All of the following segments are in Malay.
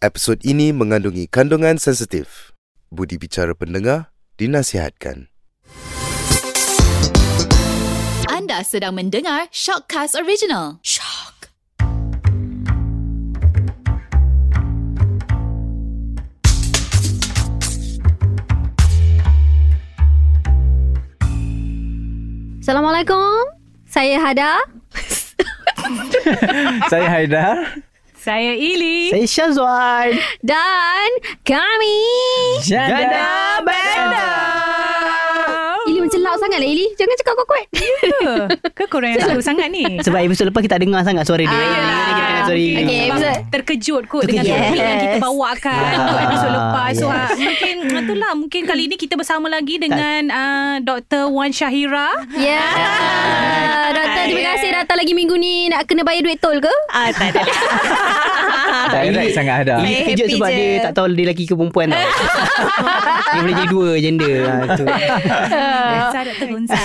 Episod ini mengandungi kandungan sensitif. Budi bicara pendengar dinasihatkan. Anda sedang mendengar Shockcast Original. Shock. Assalamualaikum. Saya Hada. Saya Haidar. Saya Ili. Saya Syazwan. Dan kami... Jada Benda. Ili macam loud sangat lah Ili. Jangan cakap kuat-kuat. Ke korang yang sangat ni? Sebab episod lepas kita tak dengar sangat suara dia. Ah, Jadi kita dengar suara dia. Okay, Sebab episode- terkejut kot dengan topik yang kita Yes. bawakan Ah, untuk episod lepas. So yes. ah, mungkin itulah mungkin kali ini kita bersama lagi dengan uh, Dr. Wan Syahira. Ya. Doktor, terima kasih datang lagi minggu ni. Nak kena bayar duit tol ke? Ah, tak ada. Direct sangat ada. Ini terkejut happy sebab je. dia tak tahu dia lelaki ke perempuan tau. dia boleh jadi dua gender. Ha, tu. Dr. Gonza.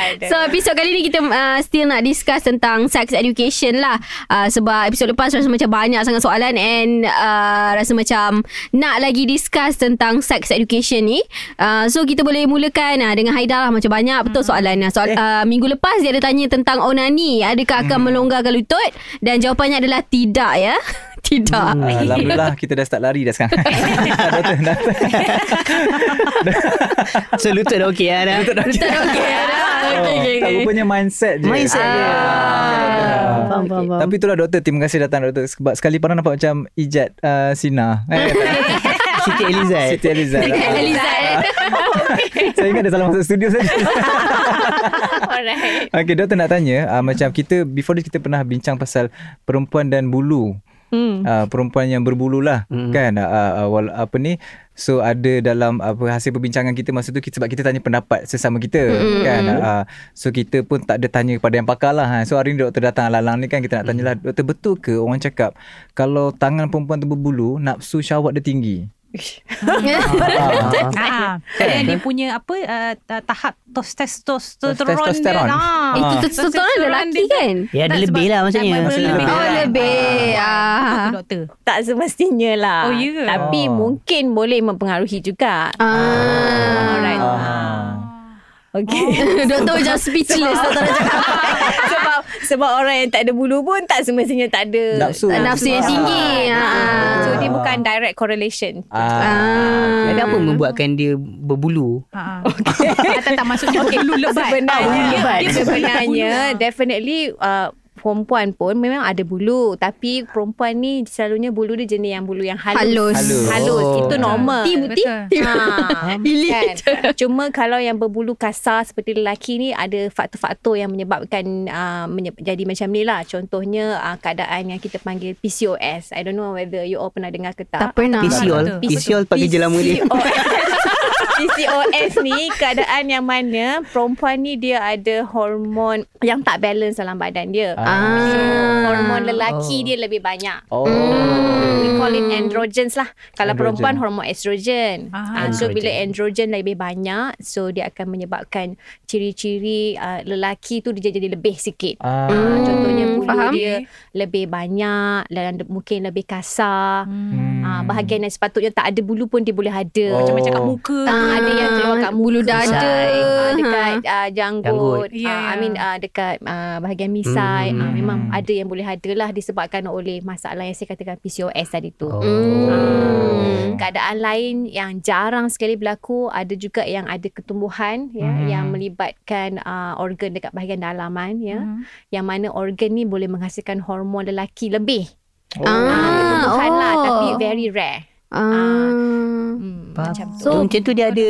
ada. So episod kali ni kita uh, still nak discuss tentang sex education lah. Uh, Sebab episod lepas rasa macam banyak sangat soalan And uh, rasa macam nak lagi discuss tentang sex education ni. Uh, So kita boleh mulakan uh, dengan Haidar lah. Macam banyak betul soalan uh, Soal, uh, Minggu lepas dia ada tanya tentang onani. Adakah akan melonggarkan lutut? Dan jawapannya adalah tidak ya Tidak Ah, Alhamdulillah kita dah start lari dah sekarang. Doktor, doktor. So lutut dah okey lah dah. Lutut okey dah Oh, Okay, okay, tak okay. rupanya mindset je. Mindset dia. Ah. Faham, faham, faham. Tapi itulah doktor Terima kasih datang doktor Sebab sekali pernah nampak macam Ijat uh, Sina eh, Siti Elizad. Siti Eliza Eliza eh. Saya ingat dia salah masuk studio saja Alright. Okay doktor nak tanya uh, Macam kita Before this kita pernah bincang pasal Perempuan dan bulu Hmm. uh, Perempuan yang berbulu lah Hmm. Kan uh, uh, wal- Apa ni So ada dalam apa hasil perbincangan kita masa tu kita, sebab kita tanya pendapat sesama kita Mm-mm. kan uh, so kita pun tak ada tanya kepada yang pakar lah ha. so hari ni doktor datang alang ni kan kita nak tanyalah doktor betul ke orang cakap kalau tangan perempuan tu berbulu nafsu syahwat dia tinggi Ah, dan dia punya apa uh, ta- tahap tos- testosteron Testosteron. dia. Ah. Itu Ah. testosteron lelaki dia- kan Ya, ada lebih lah maksudnya. lebih. Oh lebih ah. Doktor. Tak semestinya lah. Oh, ya ke? Tapi Oh. mungkin boleh mempengaruhi juga. Ah. Alright. Ah. Okay. Doktor macam speechless Doktor cakap sebab orang yang tak ada bulu pun tak semestinya tak ada Nafsu. Nafsu yang tinggi ah. So dia bukan direct correlation. Ah. Ah. Ada apa membuatkan dia berbulu? Ha. Okay. tak tak maksudnya okay. bulu lebat. Sebenarnya, Ah, dia, dia sebenarnya definitely uh, perempuan pun memang ada bulu tapi perempuan ni selalunya bulu dia jenis yang bulu yang halus. Halus. Halus. Halus. Oh. Itu normal. Ti buti Betul. Ha, kan? Cuma kalau yang berbulu kasar seperti lelaki ni ada faktor-faktor yang menyebabkan uh, menye- jadi macam ni lah. Contohnya uh, keadaan yang kita panggil PCOS. I don't know whether you all pernah dengar ke tak. Tak pernah PCOL. betul. PCOL tempat kerja lama dia. PCOS ni keadaan yang mana perempuan ni dia ada hormon yang tak balance dalam badan dia. Ah. So, hormon lelaki Oh. dia lebih banyak. Oh. We call it androgens lah. Kalau Androgen. perempuan hormon estrogen. Ah, Ah, so androgen. bila androgen lebih banyak, so dia akan menyebabkan ciri-ciri uh, lelaki tu dia jadi lebih sikit. Ah. Ah, contohnya bulu faham. dia lebih banyak dan mungkin lebih kasar. Hmm. Ah, bahagian yang sepatutnya tak ada bulu pun dia boleh ada. Oh. Macam-macam kat muka. Ah, ada yang keluar kat muka, Bulu dada. ah, dekat uh, janggut, Janggut. Ya, ah, I mean uh, dekat uh, bahagian misai, Hmm. ah, memang ada yang boleh ada lah disebabkan oleh masalah yang saya katakan PCOS tadi tu. Oh. Hmm. Keadaan lain yang jarang sekali berlaku ada juga yang ada ketumbuhan ya Hmm. yang melibatkan uh, organ dekat bahagian dalaman ya Hmm. yang mana organ ni boleh menghasilkan hormon lelaki lebih. Oh. Ah, ketumbuhan lah oh. tapi very rare. Ah. Hmm, Faham. macam tu. So, macam tu dia ada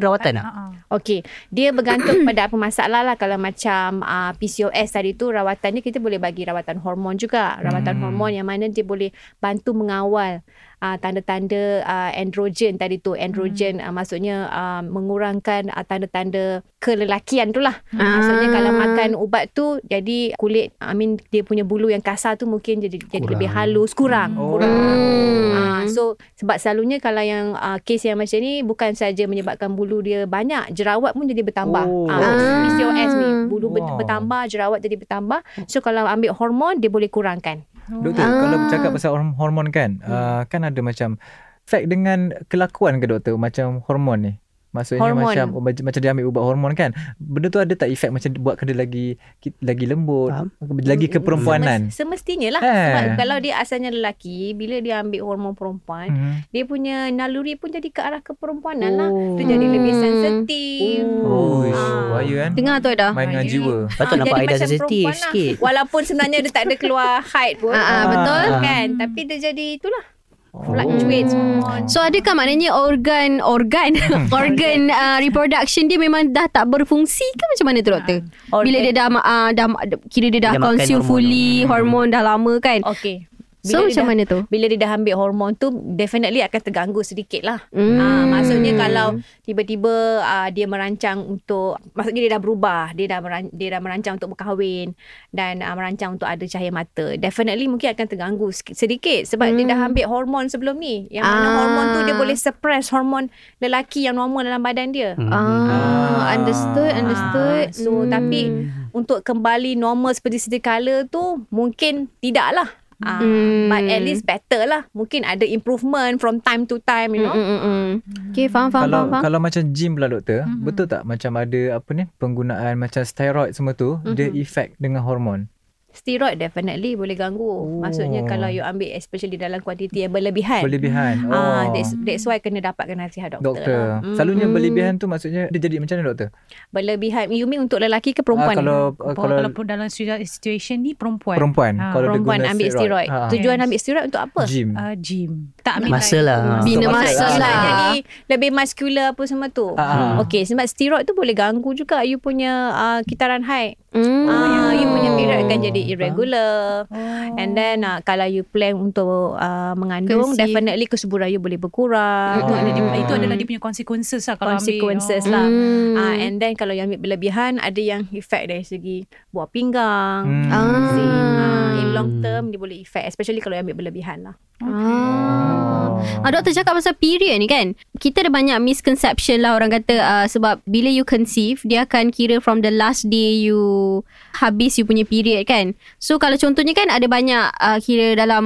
rawatan tak? Ah, ah. Okey, dia bergantung pada apa masalah lah. Kalau macam uh, PCOS tadi tu, rawatan ni kita boleh bagi rawatan hormon juga. Rawatan Hmm. hormon yang mana dia boleh bantu mengawal uh, tanda-tanda uh, androgen tadi tu. Androgen uh, maksudnya uh, mengurangkan uh, tanda-tanda kelelakian tu lah. Ah. Maksudnya kalau makan ubat tu, jadi kulit, I mean dia punya bulu yang kasar tu mungkin jadi, jadi Kurang. lebih halus, kurang. Oh. kurang. Hmm. Ah, so sebab selalunya kalau yang uh, kes yang macam ni bukan saja menyebabkan bulu dia banyak jerawat pun jadi bertambah. Oh. Ah, PCOS ni bulu Wow. bertambah, jerawat jadi bertambah. So kalau ambil hormon dia boleh kurangkan. Doktor, Ah. kalau bercakap pasal horm- hormon kan, uh, kan ada macam fact dengan kelakuan ke doktor macam hormon ni? Maksudnya Hormon. macam oh, macam macam dia ambil ubat hormon kan. Benda tu ada tak efek macam buatkan dia lagi lagi lembut, Faham. lagi keperempuanan? Semes- semestinya lah. Eh. Sebab kalau dia asalnya lelaki, bila dia ambil hormon perempuan, Hmm. dia punya naluri pun jadi ke arah keperempuanan lah. Oh. Dia jadi lebih sensitif. Oh, Ah. bahaya kan? Dengar tu dah. Main dengan jiwa. Patut Ah, nampak Aida sensitif lah. sikit. Walaupun sebenarnya dia tak ada keluar haid pun. Ah, ah, betul. Kan? Tapi dia jadi itulah. Fluctuates hormon. So adakah maknanya organ organ organ uh, reproduction dia memang dah tak berfungsi ke macam mana tu doktor? Organ- Bila dia dah uh, dah kira dia dah Dia consume hormon. fully hormon dah lama kan. Okay. So dia macam dah, mana tu? Bila dia dah ambil hormon tu definitely akan terganggu sedikit lah. Hmm. Ah, maksudnya kalau tiba-tiba ah, dia merancang untuk maksudnya dia dah berubah, dia dah meran, dia dah merancang untuk berkahwin dan ah, merancang untuk ada cahaya mata. Definitely mungkin akan terganggu sedikit sebab dia dah ambil hormon sebelum ni. Yang mana Hmm. Ah. hormon tu dia boleh suppress hormon lelaki yang normal dalam badan dia. Hmm. Ah, understood, understood. Ah, so, tapi untuk kembali normal seperti sedia kala tu mungkin tidak Ah, Hmm. But at least better lah. Mungkin ada improvement from time to time, you know. Mm, mm, mm. Okay, faham, faham, kalau faham, faham. kalau macam gym pula doktor, Mhm. betul tak macam ada apa ni penggunaan macam steroid semua tu Mhm. dia efek dengan hormon? Steroid definitely boleh ganggu. Oh. Maksudnya kalau you ambil especially dalam kuantiti yang berlebihan. Berlebihan. Oh. Ah, that's, that's why kena dapatkan nasihat doktor. doktor. Lah. Mm. Selalunya berlebihan tu maksudnya dia jadi macam mana doktor? Berlebihan. You mean untuk lelaki ke perempuan? Ah, kalau Kalau, kalau kalau pun dalam situ- situation ni perempuan. perempuan Ah, kalau dia perempuan guna ambil steroid. Ha. Tujuan Yes. ambil steroid untuk apa? Gym. Uh, gym. Tak ambil Masa lah. Bina masa masa lah. Jadi lebih muscular apa semua tu. Ah. Okey, sebab steroid tu boleh ganggu juga you punya uh, kitaran haid. Mm. Ah, you punya period akan jadi irregular. Oh. And then uh, kalau you plan untuk uh, mengandung, Conceive. definitely kesuburan you boleh berkurang. Itu, ada Hmm. itu adalah dia punya consequences lah kalau consequences ambil. lah. Hmm. Ah, and then kalau yang ambil berlebihan, ada yang efek dari segi buah pinggang. Hmm. Ah. See, ah, in long term dia boleh efek especially kalau yang ambil berlebihan lah. Ah. Ah, doktor cakap pasal period ni kan. Kita ada banyak misconception lah orang kata uh, sebab bila you conceive dia akan kira from the last day you habis you punya period kan. So kalau contohnya kan ada banyak uh, kira dalam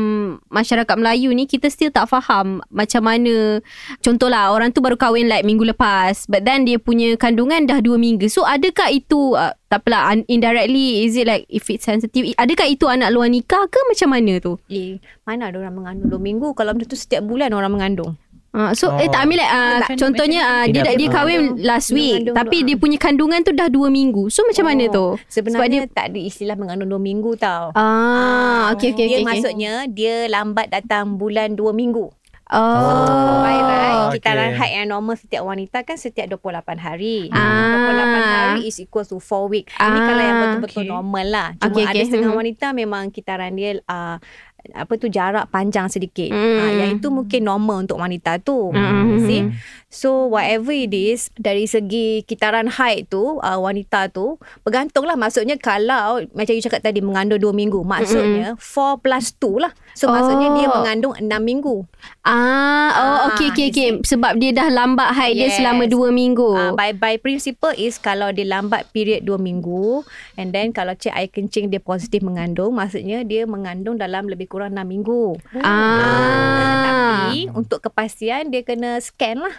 masyarakat Melayu ni kita still tak faham macam mana contohlah orang tu baru kahwin like minggu lepas but then dia punya kandungan dah 2 minggu. So adakah itu uh, tak apalah un- indirectly is it like if it's sensitive adakah itu anak luar nikah ke macam mana tu? Eh, mana ada orang mengandung 2 minggu kalau benda tu setiap bulan orang mengandung. Uh, so oh. eh Oh. tak ambil uh, Macam- contohnya uh, dia Tidak dia kahwin last Dia week mengandung tapi dua- dia punya kandungan tu dah 2 minggu. So macam mana tu? Oh, Sebenarnya Sebab tak ada istilah mengandung 2 minggu tau. Ah, okey okey dia okey. maksudnya dia lambat datang bulan 2 minggu. Oh. Baik right. okey. Kitaran haid yang normal setiap wanita kan setiap 28 hari. Ah. 28 hari is equal to 4 week. Ini Ah, kalau yang betul-betul okey. normal lah. Cuma Okey, ada okey. setengah Mhm. wanita memang kitaran dia uh, apa tu jarak panjang sedikit. Mm. Ah, yang itu mungkin normal untuk wanita tu. Mm. See? So whatever it is dari segi kitaran haid tu uh, wanita tu bergantunglah maksudnya kalau macam you cakap tadi mengandung 2 minggu maksudnya 4 plus 2 lah. So maksudnya dia Oh. mengandung 6 minggu. Ah, oh Ah, okey okey you okey sebab dia dah lambat haid dia Yes. selama 2 minggu. Uh, by by principle is kalau dia lambat period 2 minggu and then kalau cek air kencing dia positif mengandung maksudnya dia mengandung dalam lebih kurang 6 minggu. Ah. Tapi untuk kepastian dia kena scan lah.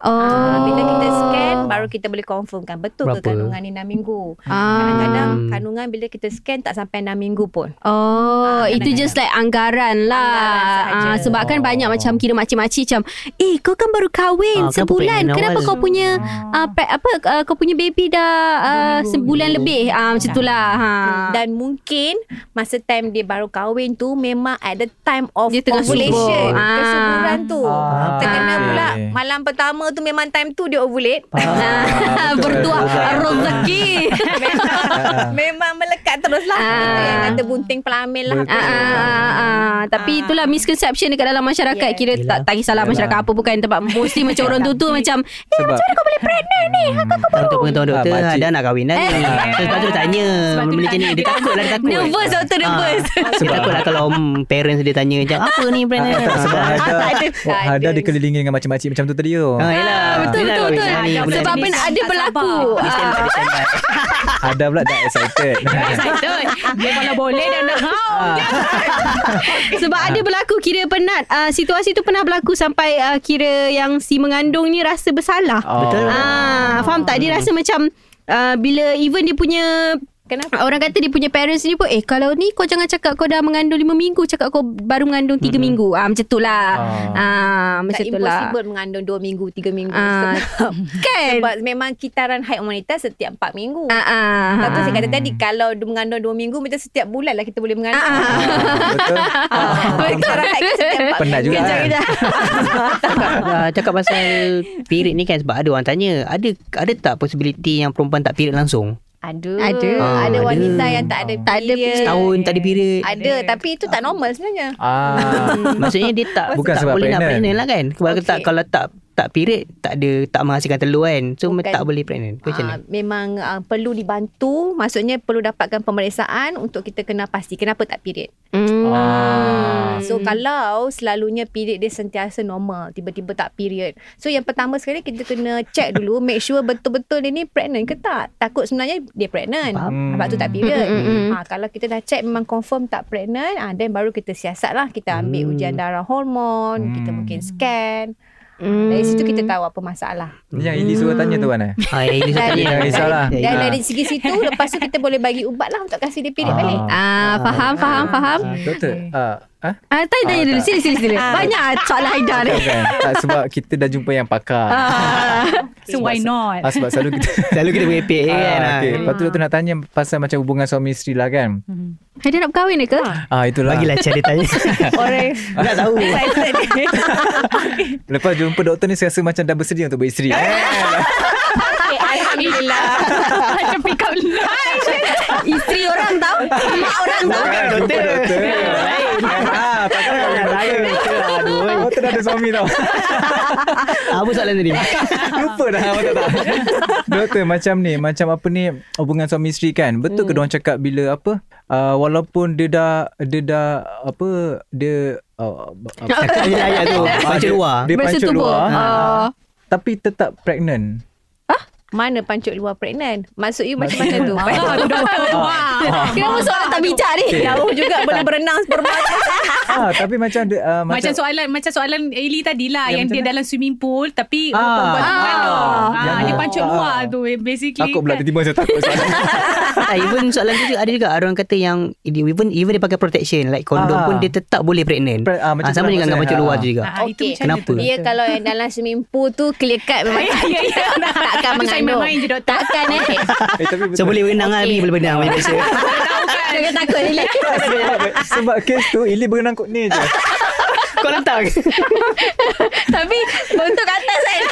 Oh. Ah, bila kita scan baru kita boleh confirmkan betul ke Berapa? kandungan ni 6 minggu. Ah. Kadang-kadang kandungan bila kita scan tak sampai 6 minggu pun. Oh, Ah, itu just like anggaran lah. Anggaran. Ah, sebab kan Oh. banyak macam kira makcik-makcik macam, "Eh, kau kan baru kahwin Ah, kenapa sebulan. Kenapa awal?" kau punya uh, pre- apa uh, kau punya baby dah uh, sebulan lebih?" Ah, macam itulah. Ha. Dan mungkin masa time dia baru kahwin tu memang ada time of Dia tengah ovulation. subur. Ah. Kesuburan tu. Ah, Terkena okey. pula malam pertama tu memang time tu dia ovulate. Ah, bertuah rezeki. memang melekat terus lah. Ah. Yang kata bunting pelamin lah. Ah, ah, ah, ah. Tapi itulah misconception dekat dalam masyarakat Yes. Kira tak, tak kisahlah masyarakat apa pun kan Tempat mostly macam orang tu tu Macam Eh Sebab kau boleh pregnant ni Untuk pengetahuan doktor Ah, makcik. Ada nak kahwin dah ni So sebab tu dia tanya Benda macam ni Dia takut lah dia takut Nervous doktor nervous Dia takut lah kalau parents dia tanya macam Apa ni tak, sebab ada. Hada dikelilingi dengan macam-macam macam tu tadi tu. Ah, Yelah. Betul betul betul. bulan ni, Sebab ni. apa ada berlaku. Ah, ada pula dah excited. Excited. Dia kalau boleh dan nak kau. Sebab ada berlaku kira penat uh, situasi tu pernah berlaku sampai uh, kira yang si mengandung ni rasa bersalah. Oh. Betul. Ah, faham tak? Dia rasa macam uh, bila even dia punya Kenapa? Orang kata dia punya parents ni pun Eh kalau ni kau jangan cakap kau dah mengandung 5 minggu Cakap kau baru mengandung 3 minggu ah, Macam tu lah Ah. ah, Macam tak tu lah impossible mengandung 2 minggu, 3 minggu. Ah, Sebab, Kan sebab memang kitaran haid wanita setiap 4 minggu. ah, ah, Lepas tu ah. saya kata tadi Kalau dia mengandung 2 minggu Macam setiap bulan lah Kita boleh mengandung Ah, Ah, betul. Ah, Kitaran haid kita setiap 4 Penat juga, minggu kan? Kejap, cakap, uh, cakap pasal period ni kan sebab ada orang tanya ada ada tak possibility yang perempuan tak period langsung Ada Ada. Ada Ah, wanita ada. yang tak ada Tak ada period. setahun tak ada period Ada Tapi itu tak normal sebenarnya Ah. maksudnya dia tak Bukan tak sebab boleh nak pregnant. pregnant lah kan kalau Okay. tak kalau tak tak period tak ada tak menghasilkan telur kan so Bukan. tak boleh pregnant ke macam Ah, mana memang uh, perlu dibantu maksudnya perlu dapatkan pemeriksaan untuk kita kena pasti kenapa tak period. Hmm. Ah. So kalau selalunya period dia sentiasa normal, tiba-tiba tak period. So yang pertama sekali kita kena check dulu make sure betul-betul dia ni pregnant ke tak. Takut sebenarnya dia pregnant. Faham. Sebab tu tak period. Mm, mm, mm. Ha, kalau kita dah check memang confirm tak pregnant, ah then baru kita siasat lah. Kita ambil Hmm. ujian darah hormon, kita Hmm. mungkin scan. Hmm. Dari situ kita tahu apa masalah. Ni yang Ili suruh tanya tu kan eh? ah ya ini Dan, tanya Jangan risaulah. Dan ya. dari segi situ lepas tu kita boleh bagi ubat lah untuk kasih dia period Ah. balik. Ah, faham, faham, faham. Doktor, ah, ah? Ah, tanya tanya Ah, dulu. tak. Sila sila sila. Banyak soalan Haidar ni. Kan? Tak sebab kita dah jumpa yang pakar. Ah. So why not? Ah, sebab selalu kita selalu kita merepek je kan Ah, ah. okay. Lepas tu doktor nak tanya pasal macam hubungan suami isteri lah kan. Haidar nak berkahwin ke? Ah itulah. bagilah cara dia tanya Orang nak tahu. Lepas jumpa doktor ni saya rasa macam dah bersedia untuk beristeri. Eh. okay, Alhamdulillah. Macam pick up line. Isteri orang tahu. Mak orang tahu. Jumpa doktor. Ah, tak tahu. Lain doktor aduh oi. Doktor dah ada suami tau. apa soalan tadi Lupa dah apa tak tahu. Doktor macam ni, macam apa ni hubungan suami isteri kan. Betul ke diorang cakap bila apa uh, walaupun dia dah dia dah apa dia uh, cakap je ayat tu pancur luar dia Bersetubuh. luar Ah. tapi tetap pregnant. Mana pancuk luar pregnant? Maksud you macam mana tu? Ah. Kenapa soalan tak bijak ni? Jauh juga boleh berenang sperma. ah, tapi macam uh, Macam soalan macam soalan Eli tadi lah Ya, yang macam dia mana? dalam swimming pool tapi Ah. perempuan tu Ah. mengandung. Ah, Jangan. dia pancuk Ah. luar tu basically. Takut pula kan. tiba-tiba saya takut soalan. ah, even soalan tu juga ada juga orang kata yang even even dia pakai protection like kondom Ah. pun dia tetap boleh pregnant Pre- ah, macam ah, sama dengan dengan pancur luar Ah. tu juga Ah, itu Okey. macam Kenapa? Dia kalau yang dalam swimming pool tu clear cut memang Ya, ya, takkan Itu saya mengandung. main-main je, doktor. Takkan eh. eh, tapi so boleh berenang lah boleh berenang macam biasa Jangan takut ni. sebab, sebab kes tu Ili berenang kot ni je. kau letak Tapi untuk atas kan.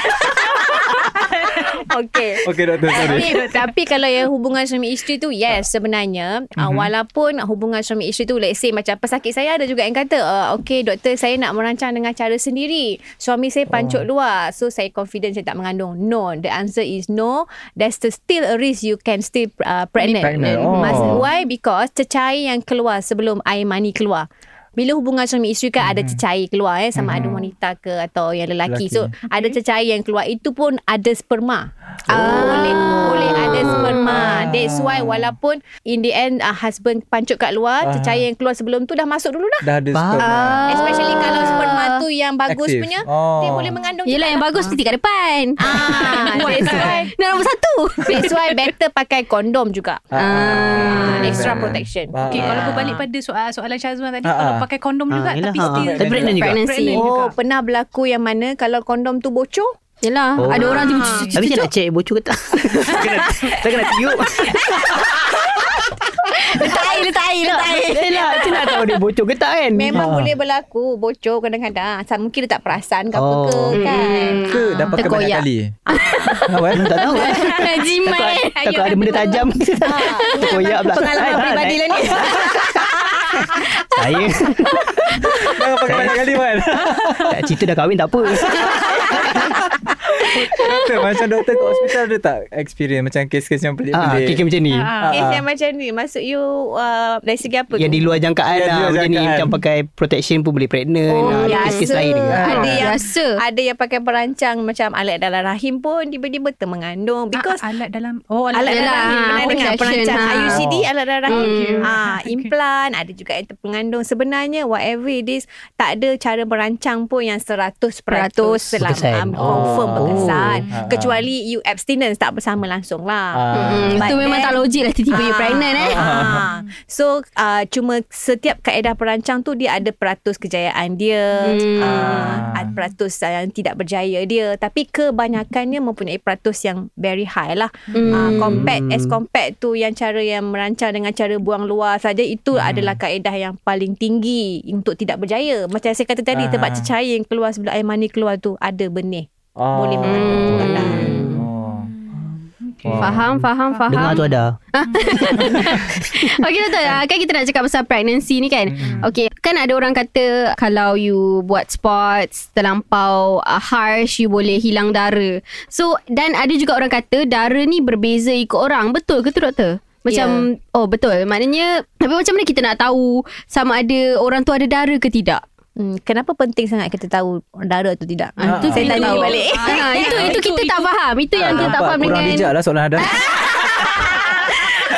Okey. Okey doktor sorry. Tapi, tapi kalau yang hubungan suami isteri tu yes sebenarnya mm-hmm. uh, walaupun hubungan suami isteri tu let's say macam pesakit saya ada juga yang kata uh, okay doktor saya nak merancang dengan cara sendiri suami saya pancuk oh. luar so saya confident saya tak mengandung no the answer is no there's still a risk you can still uh, pregnant, Pregnant, oh. Why because cecair yang keluar sebelum air mani keluar bila hubungan suami isteri kan ada cecair keluar eh sama ada wanita ke atau yang lelaki. Lelaki. So ada cecair yang keluar itu pun ada sperma. Ah. Boleh boleh ada sperma. That's why walaupun in the end uh, husband pancuk kat luar, Ah. cecair yang keluar sebelum tu dah masuk dulu dah. Dah ada Faham. sperm. Ah. Especially kalau sperma tu yang bagus Aktif. punya, Oh. dia boleh mengandung. Yelah juga yang lah. bagus mesti kat depan. Ah, that's why. Nak nombor satu. That's why better pakai kondom juga. Ah. Extra protection. Ah. Okay, kalau Ah. berbalik pada soal soalan Syazwan tadi, Ah, kalau pakai kondom Ah, juga yelah, tapi still. Pregnancy. Oh, pernah berlaku yang mana kalau kondom tu bocor? Yelah. Oh. Ada orang tiba Tapi saya nak check bocor ke tak Saya kena tiup Letak air, letak air, letak air. Nak Saya nak tahu dia bocor ke tak kan Memang Ah. boleh berlaku bocor kadang-kadang. Asal mungkin dia tak perasan ke apa Oh. ke kan. Ke dah pakai banyak Terkoyak. kali. Awal Tak tahu Jimat. Takut, takut ada benda tajam Terkoyak pula Pengalaman Ah, peribadi naik. lah ni. Saya Dah pakai banyak kali kan. tak cerita dah kahwin tak apa doktor macam doktor kat hospital ada tak experience macam kes-kes yang Ah, pelik-pelik? kes macam ni. Ah. Kes yang macam ni Maksud you uh, Dari segi apa Yang tu? di luar jangkaan Yang di lah luar Macam ni. Macam pakai protection pun boleh pregnant Oh, Ah, biasa. Kes-kes lain juga Ada yang biasa. ada yang pakai perancang macam alat dalam rahim pun tiba-tiba termengandung because Ah, alat dalam oh alat dalam Yalah, rahim pernah dengar contraction, perancang ha. IUCD alat dalam rahim Hmm. ah implant ada juga yang terpengandung sebenarnya whatever it is tak ada cara merancang pun yang 100% selam Berkesan. um, confirm Oh. Berkesan Ah, ah. kecuali you abstinence tak bersama langsung lah Ah. Hmm, But itu memang then- tak logik lah tiba-tiba you Ah, pregnant eh. ah. So uh, cuma setiap kaedah perancang tu dia ada peratus kejayaan dia, Hmm. uh, peratus yang tidak berjaya dia. Tapi kebanyakannya mempunyai peratus yang very high lah. Hmm. Uh, compact as compact tu yang cara yang merancang dengan cara buang luar saja itu adalah kaedah yang paling tinggi untuk tidak berjaya. Macam saya kata tadi Ah. tempat cecair yang keluar sebelah air mani keluar tu ada benih. Oh. Boleh mengandung tu kat dalam. Oh. Faham, faham, faham. Dengar tu ada Okay doktor ah, Kan kita nak cakap pasal pregnancy ni kan Okay Kan ada orang kata Kalau you buat sports Terlampau uh, harsh You boleh hilang dara So Dan ada juga orang kata Dara ni berbeza ikut orang Betul ke tu doktor? Macam Oh betul Maknanya Tapi macam mana kita nak tahu Sama ada Orang tu ada dara ke tidak? Hmm, kenapa penting sangat kita tahu darah tu tidak? Ah, itu saya kita tanya tahu. balik. Ah, itu, itu kita tak faham Itu yang kita tak faham kurang dengan bijak lah soalan ada.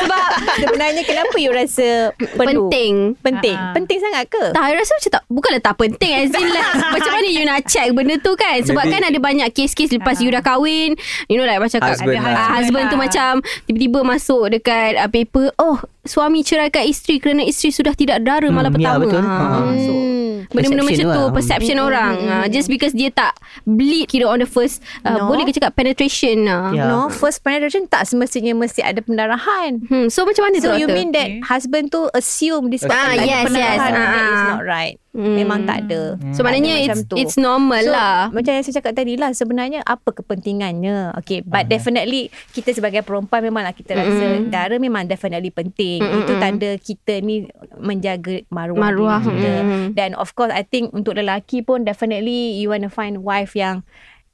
Sebab sebenarnya kenapa you rasa perlu? Penting Penting. Ah. Penting sangat ke? Tak, I rasa macam tak Bukanlah tak penting As in like Macam mana you nak check Benda tu kan Sebab Maybe- kan ada banyak kes-kes Lepas you dah kahwin You know like Macam Husband ah, lah. Husband tu lah. macam Tiba-tiba masuk Dekat uh, paper Oh Suami ceraikan isteri Kerana isteri sudah tidak dara Hmm, Malam ya, pertama betul. Ha. Ha. So, Hmm. Benda-benda macam tu lah. Perception orang Ah, Just because dia tak Bleed kira on the first uh, No. Boleh ke cakap penetration ah. Ya. No, first penetration tak semestinya mesti ada pendarahan. hmm, So macam mana tu So you mean that Okay. husband tu assume disebabkan Ah, tak yes, ada pendarahan yes. that Ah, is ah. not right. Hmm. Memang tak ada. So maknanya Ada it's, macam tu. it's normal So, lah Macam yang saya cakap tadi lah Sebenarnya apa kepentingannya Okay But definitely Kita sebagai perempuan Memanglah kita rasa Mm-mm. Darah memang definitely penting Mm-mm. Itu tanda kita ni Menjaga maruah, Maruah, kita mm. Dan of course I think Untuk lelaki pun Definitely You want to find wife yang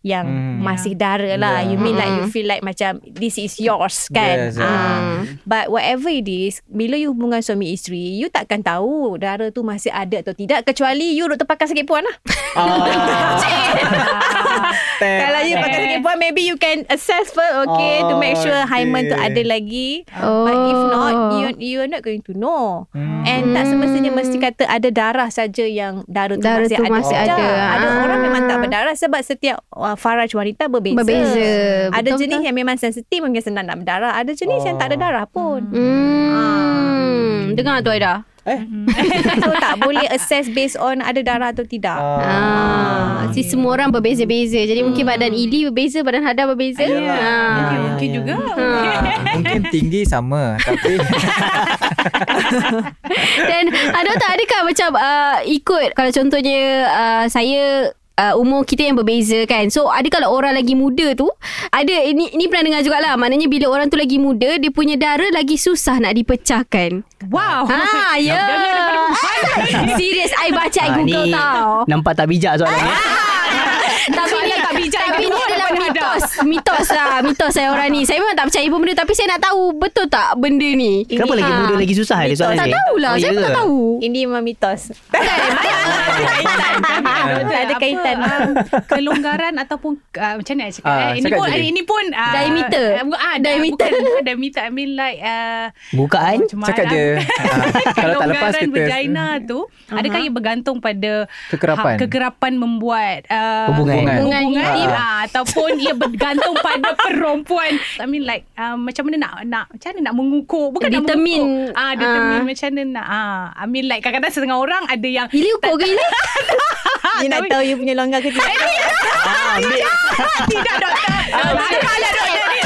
yang Hmm. masih dara lah Yeah. You mean like You Mm-mm. feel like macam This is yours kan Yes, yeah. Ah. But whatever it is Bila you hubungan suami isteri You takkan tahu Dara tu masih ada atau tidak Kecuali you duk terpakai sakit puan lah Kalau you pakai sakit puan Maybe you can assess first Okay To make sure Oh, hymen tu ada lagi Oh. But if not You you are not going to know Hmm. And tak semestinya mesti kata Ada darah saja yang Darah tu Darah masih tu ada masih ada. Ada Ah. orang memang tak berdarah Sebab setiap uh, Faraj wanita berbeza Berbeza. Ada Betul, jenis betul. yang memang sensitif Mungkin senang nak berdarah Ada jenis yang tak ada darah pun Hmm. Dengar tu Aida So tak boleh assess Based on ada darah atau tidak Ah, si semua orang berbeza-beza. Jadi mungkin badan Ili berbeza, badan Hada berbeza. Ah. Mungkin, ya, mungkin ya. juga. Mungkin tinggi sama Tapi Dan ah, doktor adakah macam uh, ikut kalau contohnya uh, saya Uh, umur kita yang berbeza kan. So ada kalau orang lagi muda tu Ada ini ini pernah dengar jugalah. Maknanya bila orang tu lagi muda Dia punya darah lagi susah nak dipecahkan. Wow. Ha ya. Serius I baca I Ah, google ni tau. Nampak tak bijak soalan ni? Tapi ni tak bijak Tapi dengan ni adalah mitos. Mitos lah Mitos saya orang ni. Saya memang tak percaya pun benda Tapi saya nak tahu Betul tak benda ni. Kenapa lagi Ah. muda lagi susah dia soalan Tak ni? tahulah Oh, Saya ya tak ke? tahu. Ini memang mitos. Tak ada kaitan. Um, kelonggaran ataupun uh, macam mana nak cakap Ah, eh? ini pun ini pun uh, Diameter. uh, ah, Diameter. diameter I mean like uh, Bukaan Cakap je. Ah, Kalau tak lepas kelonggaran kita vagina tu adakah ia bergantung pada Kekerapan. ha, kekerapan? membuat uh, Hubungan. Hubungan hubungan ah, ataupun ia bergantung pada perempuan. I mean like uh, macam mana nak nak macam mana nak mengukur? Bukan Determine. nak mengukur. Ah determine Ah. macam mana nak ah. I mean like kadang-kadang setengah orang ada yang Ili ukur ke Ili? You nak tahu you punya longgar ke tidak. Ah, ambil. Tidak doktor. Macam mana doktor? Ni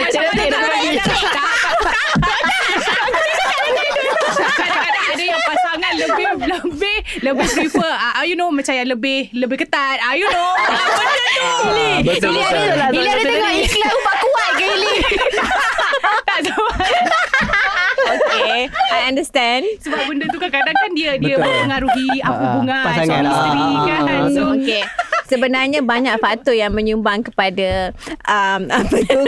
Macam mana doktor? ni Kadang-kadang ada yang pasangan lebih lebih prefer uh, you know macam yang lebih lebih ketat. Uh, you know. Uh, benda tu. Betul Ili betul. ada Ili ada tengok iklan ubat kuat ke Ili? tak sebab, Okay I understand. Sebab benda tu kan kadang kan dia dia Betul. mempengaruhi ah. hubungan Pasangan. suami isteri kan. so Okay sebenarnya banyak faktor yang menyumbang kepada um, apa tu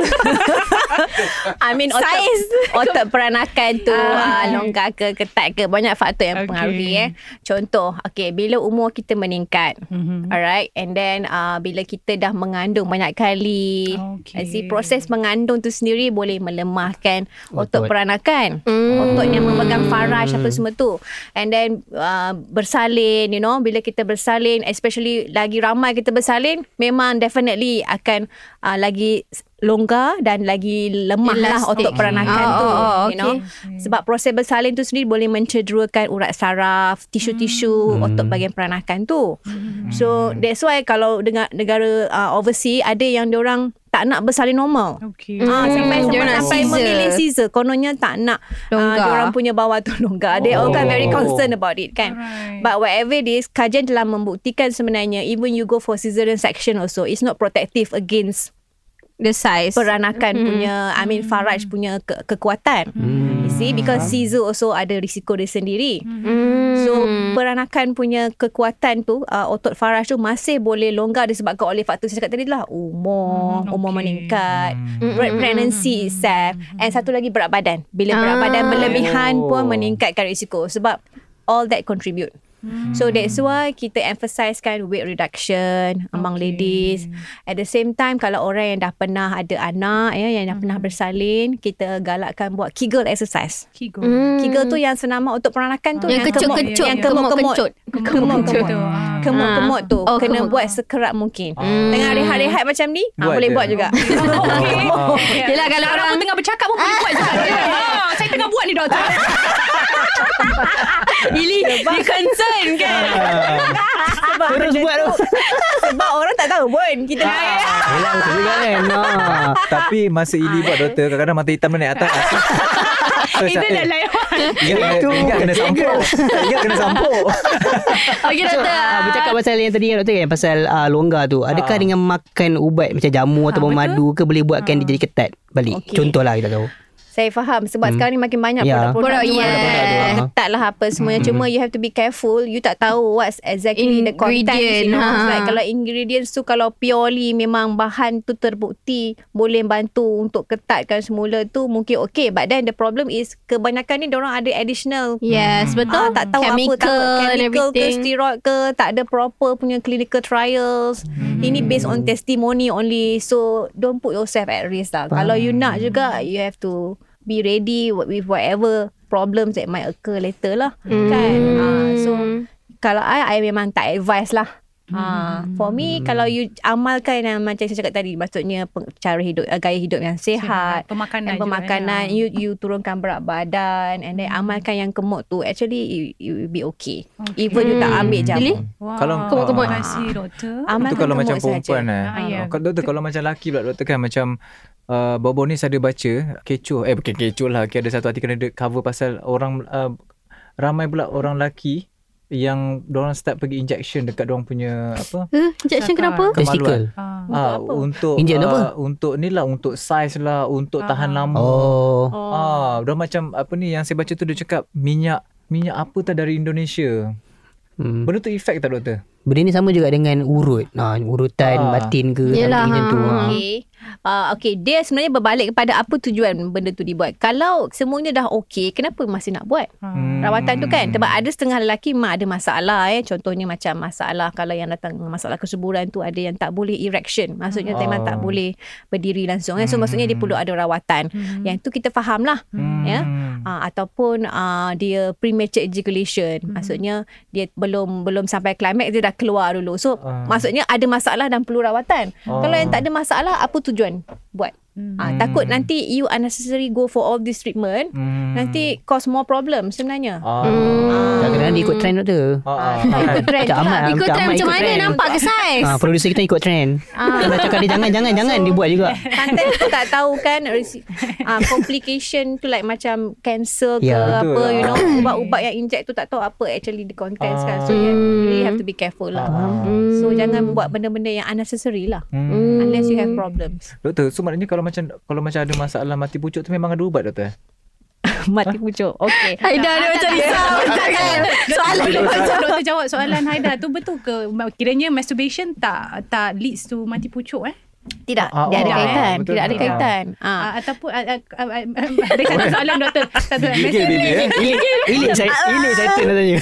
I mean otot, Saiz. otot peranakan tu uh, longgar ke ketat ke banyak faktor yang Okay. mempengaruhi eh contoh okay bila umur kita meningkat Mhm. alright and then uh, bila kita dah mengandung banyak kali Okay. okay. proses mengandung tu sendiri boleh melemahkan otot, Otot. peranakan Hmm. otot yang memegang faraj apa semua tu and then uh, bersalin you know bila kita bersalin especially lagi ramai kita bersalin memang definitely akan uh, lagi longgar dan lagi lemah lah otot peranakan Oh, tu oh, oh, you know sebab proses bersalin tu sendiri boleh mencederakan urat saraf tisu-tisu otot bahagian peranakan tu so that's why kalau dengan negara uh, overseas ada yang diorang tak nak bersalin normal Okay. Ah, sampai Hmm, sampai, nak sampai Caesar. memilih Caesar. Kononnya tak nak Longgar. uh, orang punya bawah tu longgar. They all kan Oh. very concerned about it kan. Alright. But whatever it is, kajian telah membuktikan sebenarnya even you go for cesarean section also, it's not protective against The size. peranakan punya, I mean faraj punya ke- kekuatan. You see, because Caesar also ada risiko dia sendiri. Hmm. So peranakan punya kekuatan tu uh, otot faraj tu masih boleh longgar disebabkan oleh faktor saya cakap tadi lah umur, Hmm, umur okay. meningkat, pre- pregnancy itself and satu lagi berat badan. Bila berat Ah. badan berlebihan Oh. pun meningkatkan risiko sebab all that contribute. So that's why kita emphasizekan weight reduction among Okay. ladies. At the same time kalau orang yang dah pernah ada anak ya yang dah pernah bersalin, kita galakkan buat Kegel exercise. Kigo. Hmm. Kegel tu yang senama untuk peranakan tu Yang kemuk- kecut-kecut, yang kecut. kemuk-kemuk tu. Ah. kemuk-kemuk tu Oh, kena kemuk. buat sekerat mungkin. Hmm. Tengah rehat-rehat macam ni, ah, Buat boleh je. buat juga. Okay. Oh. Yelah, kalau orang- pun tengah bercakap pun boleh buat juga. Ah, saya tengah buat ni doktor. Ili, dia concern kan? sebab Terus buat tu sebab orang tak tahu pun kita Yelah betul juga kan ah. Tapi masa Ili buat doktor Kadang-kadang mata hitam dia naik atas So, Itu dah lain. Ingat kena, ingat kena sampuk Ingat kena sampuk Okey, doktor. Ah, bercakap pasal yang tadi kan doktor kan pasal ah, longgar tu. Adakah Ah. dengan makan ubat macam jamu ataupun betul. madu ke boleh buatkan dia jadi ketat balik? Okey. Contohlah kita tahu. Saya faham sebab Hmm. sekarang ni makin banyak Ya. produk-produk yeah. produk-produk ketat lah apa semuanya. Cuma you have to be careful. You tak tahu what's exactly the contents you know Ingredient, ha. like kalau ingredients tu kalau purely memang bahan tu terbukti boleh bantu untuk ketatkan semula tu mungkin okay. But then the problem is kebanyakan ni orang ada additional. Yes, betul. Ah, tak tahu chemical apa tak chemical ke steroid ke tak ada proper punya clinical trials. Ini based on testimony only. So don't put yourself at risk lah. Kalau you nak juga you have to be ready with whatever problems that might occur later lah kan Ah, so kalau I I memang tak advise lah Ha, for me kalau you amalkan yang macam saya cakap tadi maksudnya cara hidup uh, gaya hidup yang sihat Pemakanan and juga, pemakanan eh. you you turunkan berat badan and then amalkan yang kemuk tu actually you, you will be okay, Okay. even you tak ambil jamu Really? Wow. Kalau- Terima Ah. kasih doktor. amalkan Itu kalau kemuk macam sahaja. perempuan kan Ah, ya. Kalau doktor kalau macam lelaki pula doktor kan Macam uh, Bawa-bawa ni saya ada baca Kecoh Eh bukan kecoh lah okay, Ada satu artikel ada cover pasal Orang uh, Ramai pula orang lelaki Yang Diorang start pergi injection Dekat diorang punya Apa Eh, injection kenapa? Testicle. Ah. Ah, apa? untuk ah, apa? Untuk ni lah Untuk size lah Untuk tahan lama Oh. Ah, dia macam apa ni yang saya baca tu dia cakap minyak minyak apa tak dari Indonesia. Hmm. Benda tu efek tak doktor? Benda ni sama juga dengan urut. Ha, urutan Ah. batin ke Yelah, macam tu. ha. Ha. Okay. Uh, okay, dia sebenarnya berbalik kepada apa tujuan benda tu dibuat. Kalau semuanya dah okay, kenapa masih nak buat? Hmm. Rawatan tu kan Sebab ada setengah lelaki Memang ada masalah eh. Contohnya macam masalah Kalau yang datang Masalah kesuburan tu Ada yang tak boleh erection Maksudnya Oh. memang tak boleh Berdiri langsung eh. So maksudnya dia perlu ada rawatan Yang tu kita faham lah Hmm. Ya. uh, Ataupun uh, Dia premature ejaculation Maksudnya Dia belum Belum sampai climax Dia dah keluar dulu So Ah. maksudnya ada masalah Dan perlu rawatan Oh. Kalau yang tak ada masalah Apa tujuan Buat Ah, takut nanti you unnecessary go for all this treatment Hmm. nanti cause more problem sebenarnya Ah. Kadang-kadang dia ikut trend. Ah, ah. ikut trend tu lah. Ahmad, Ikut trend macam ikut mana trend. nampak ke saiz? Ah, producer kita ikut trend. Kita dah cakap dia jangan jangan jangan dia buat juga. Sometimes kita tak tahu kan uh, complication tu like macam cancer ke betul apa lah. you know ubat-ubat yang inject tu tak tahu apa actually the contents kan so you really have to be careful lah so jangan buat benda-benda yang unnecessary lah Hmm. unless you have problems Doktor, so maknanya kalau macam kalau macam ada masalah mati pucuk tu memang ada ubat doktor? mati pucuk. Okey. Haida dia macam risau Soalan dia Doktor, macam doktor jawab soalan Haida tu betul ke kiranya masturbation tak tak leads to mati pucuk eh? Tidak, Ah, tidak ada oh, kaitan. betul, Tidak ada betul. kaitan. Ah. Ah. ataupun uh, uh, uh, uh, ada satu soalan doktor. Satu Gigil eh. Ilik saya Ilik saya tu nak tanya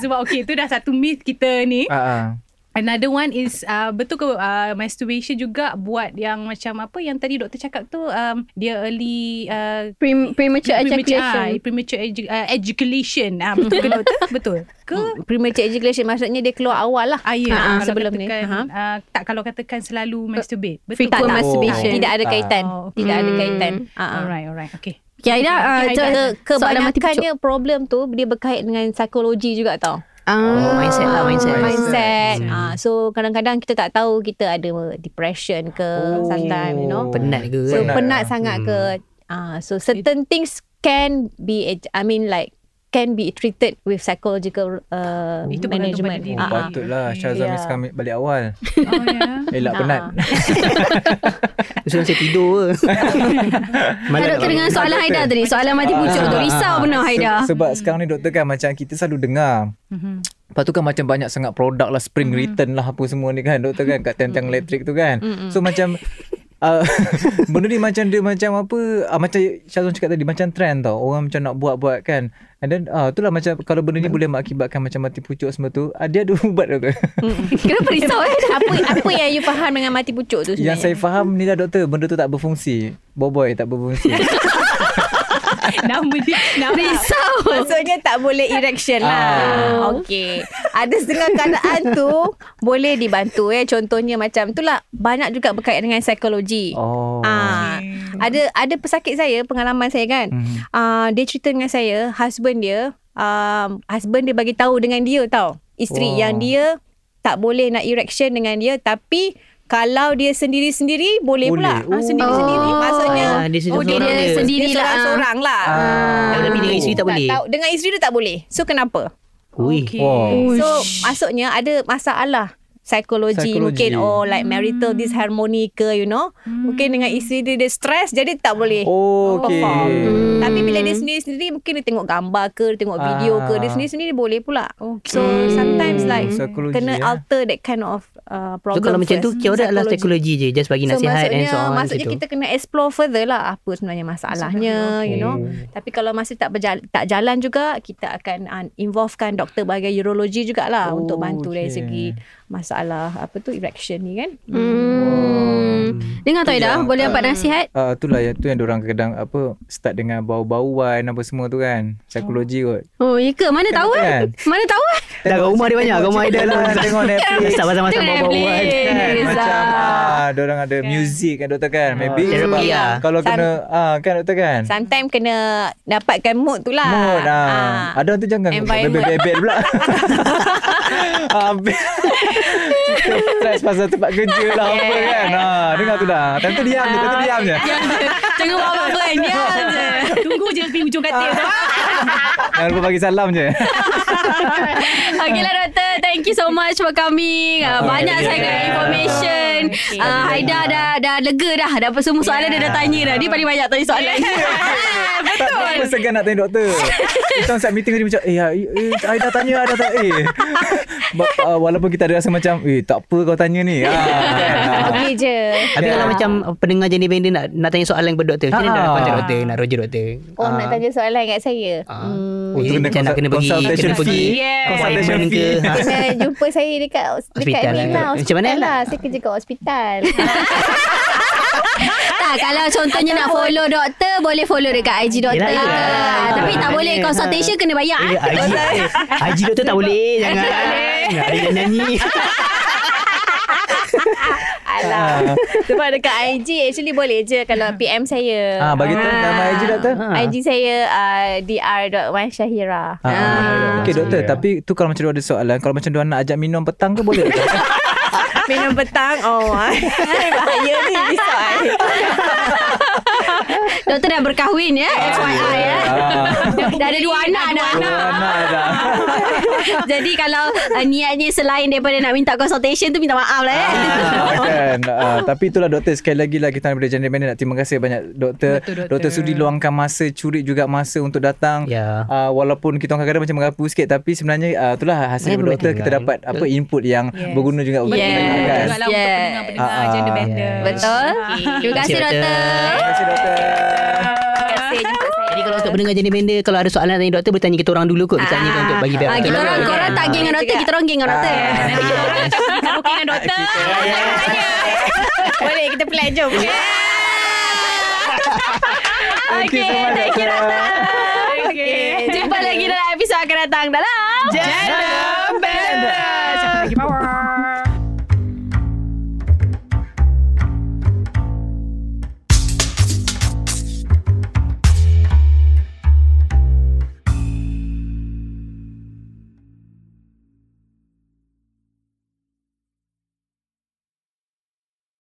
sebab okey tu dah satu myth kita ni. Ah, ah. Another one is uh, betul ke uh, masturbation juga buat yang macam apa yang tadi doktor cakap tu um, dia early uh, Prem- Premature premature, ejaculation ah, premature edu- uh, ejaculation. Ah, betul ke doktor? Betul. Ke Premature ejaculation maksudnya dia keluar awal lah. Ah, ya. Ah, Kalau sebelum ni. katakan, Aha. uh, tak kalau katakan selalu masturbate. Betul Frequent ke? masturbation. Tidak ada kaitan. Oh, okay. Tidak ada Hmm. kaitan. Ah. Alright, alright. Okay. Okay Haida uh, soalan mati pucuk kebanyakannya problem tu dia berkait dengan psikologi juga tau. Ah. Oh, mindset lah, mindset. Mindset. Ah, so kadang-kadang kita tak tahu kita ada depression ke Oh. sometimes you know. Penat ke So Penat penat, lah. sangat Hmm. ke. Ah, so certain things can be I mean like can be treated with psychological uh, Itu bergantung pada management. diri. Oh, Ah, ah. patutlah Syazwan Yeah. yeah. kami balik awal. Oh, ya. Elak Ah, penat. ah. Suruh saya tidur ke Malam doktor dengan soalan Haida tadi Soalan mati pucuk tu Risau benar Haida Se- Sebab sekarang ni doktor kan macam kita selalu dengar. Mhm. Lepas tu kan macam banyak sangat produk lah spring Hmm. return lah apa semua ni kan doktor kan kat tiang-tiang elektrik tu kan. So macam uh, benda ni macam dia macam apa uh, macam Syazwan cakap tadi macam trend tau. Orang macam nak buat-buat kan. And then uh, itulah macam kalau benda ni boleh mengakibatkan macam mati pucuk semua tu. Uh, dia ada ubat doktor. Kenapa risau eh apa apa yang you faham dengan mati pucuk tu Yang sebenarnya? saya faham ni lah doktor benda tu tak berfungsi. Boboy tak berfungsi. Nama dia nama Risau Maksudnya tak boleh erection lah. Ah. Okey. Ada setengah keadaan tu boleh dibantu eh. Contohnya macam itulah banyak juga berkait dengan psikologi. oh. Ah, ada ada pesakit saya pengalaman saya kan. Mhm. Ah, dia cerita dengan saya husband dia, um, husband dia bagi tahu dengan dia tau. Isteri Wah. yang dia tak boleh nak erection dengan dia tapi kalau dia sendiri-sendiri boleh, Boleh. pula. Oh. Ah, sendiri-sendiri Oh. maksudnya Ah, dia oh, seorang dia, dia. sendiri dia lah. seorang-seorang lah. Ah. Tapi dengan isteri tak boleh tahu. Dengan isteri dia tak boleh. So kenapa? Ui Okay. Wow. So maksudnya ada masalah psikologi, Psikologi. mungkin oh like marital disharmony ke you know mungkin dengan isteri dia dia stres jadi tak boleh Oh, okay. perform. Tapi bila dia sendiri-sendiri mungkin dia tengok gambar ke, dia tengok video ke, dia Ah. sendiri-sendiri boleh pula. Okay. So sometimes like Psikologi, kena eh. alter that kind of uh, So problem. kalau macam tu first. Kira adalah psikologi je Just bagi So nasihat and maksudnya so on maksudnya situ. kita kena explore further lah apa sebenarnya masalahnya, you know. Tapi kalau masih tak berjalan tak jalan juga kita akan uh, involvekan doktor bahagian urologi jugalah Oh, untuk bantu dari okay. segi masalah apa tu erection ni kan. Hmm. Dengar tak Haida Boleh dapat nasihat Ah, itulah yang tu yang orang kadang apa start dengan bau-bauan apa semua tu kan. Psikologi kot. Oh ya ke Mana tahu eh Kan? Mana tahu Dah kat rumah dia banyak Kat rumah dia lah. Tengok Netflix. Tak pasal-pasal Tengok bau-bauan Netflix. kan macam ah. ah orang ada music kan doktor kan. Maybe sebab lah. kalau kena ah kan doktor kan. Sometimes kena dapatkan mood tu lah. mood ah. Ah. ada orang tu jangan bebek-bebek pula. Ah Kita stress pasal tempat kerja lah apa kan. Ah dengar tu dah. Time tu diam je time tu diam je. Jangan buat apa-apa kan Diam je. Tunggu je pergi ujung katil. Jangan lupa bagi salam je Okeylah doktor Thank you so much for coming uh, Banyak yeah. sangat information uh, Haida dah, dah lega dah Dapat semua soalan dia dah tanya dah Dia paling banyak tanya soalan tak apa segan nak tanya doktor kita saat meeting tadi macam eh, eh Aida tanya Aida tak eh ah, walaupun kita ada rasa macam eh tak apa kau tanya ni ah, ah. Okey je. Tapi kalau macam Pendengar jenis benda nak, nak tanya soalan kepada doktor Macam mana Ah. nak contact doktor Nak roger doktor Oh nak tanya soalan kat saya. Ah. Hmm. Oh, tu Eh, kena macam nak kena pergi consultation Kena pergi fee. Yeah. Ke ha. Kena jumpa saya dekat dekat Hospital ni lah. lah. Macam mana lah. nak- Saya kerja kat hospital. Tak kalau contohnya nak follow doktor Boleh follow dekat IG doktor Yelah, yelah. Ah, Tapi tak boleh Consultation kena bayar Eh. IG, eh, IG doktor tak boleh Jangan yang nyanyi Alah. Sebab dekat IG actually boleh je kalau PM saya. ah bagi tahu nama IG doktor Ah. IG saya uh, dr.wansyahira. Ah, Okey doktor, tapi tu kalau macam ada soalan, kalau macam dia nak ajak minum petang ke boleh? Minum petang. Oh, bahaya ni bisa. Doktor dah berkahwin ya FYI ya Ah. Dah ada dua anak dah Dua anak dah. Jadi kalau uh, niatnya selain daripada nak minta consultation tu minta maaf lah ya Ah, kan uh, tapi itulah doktor sekali lagi lah kita daripada General Manager nak terima kasih banyak doktor Betul, doktor. doktor sudi luangkan masa curi juga masa untuk datang Ya. uh, walaupun kita orang kadang-kadang macam merapu sikit tapi sebenarnya uh, itulah hasil daripada doktor kita juga. dapat apa input yang Yes. berguna juga untuk Yes. kita lah untuk Yes. pendengar-pendengar Ah, gender ah. bender. Betul. Terima kasih Terima kasih, doktor. terima kasih doktor. Terima kasih jemput saya. Jadi kalau untuk pendengar jenis benda Kalau ada soalan tanya doktor Boleh tanya kita orang dulu kot. Kita tanya untuk bagi Ah, kita orang korang tak geng dengan doktor, kita orang geng dengan doktor. Nanti kita orang dengan doktor. Boleh kita plan jom. Thank you so much thank you, doktor. Okay. Jumpa lagi dalam episod akan datang. Dalam Jangan benda. Siapa lagi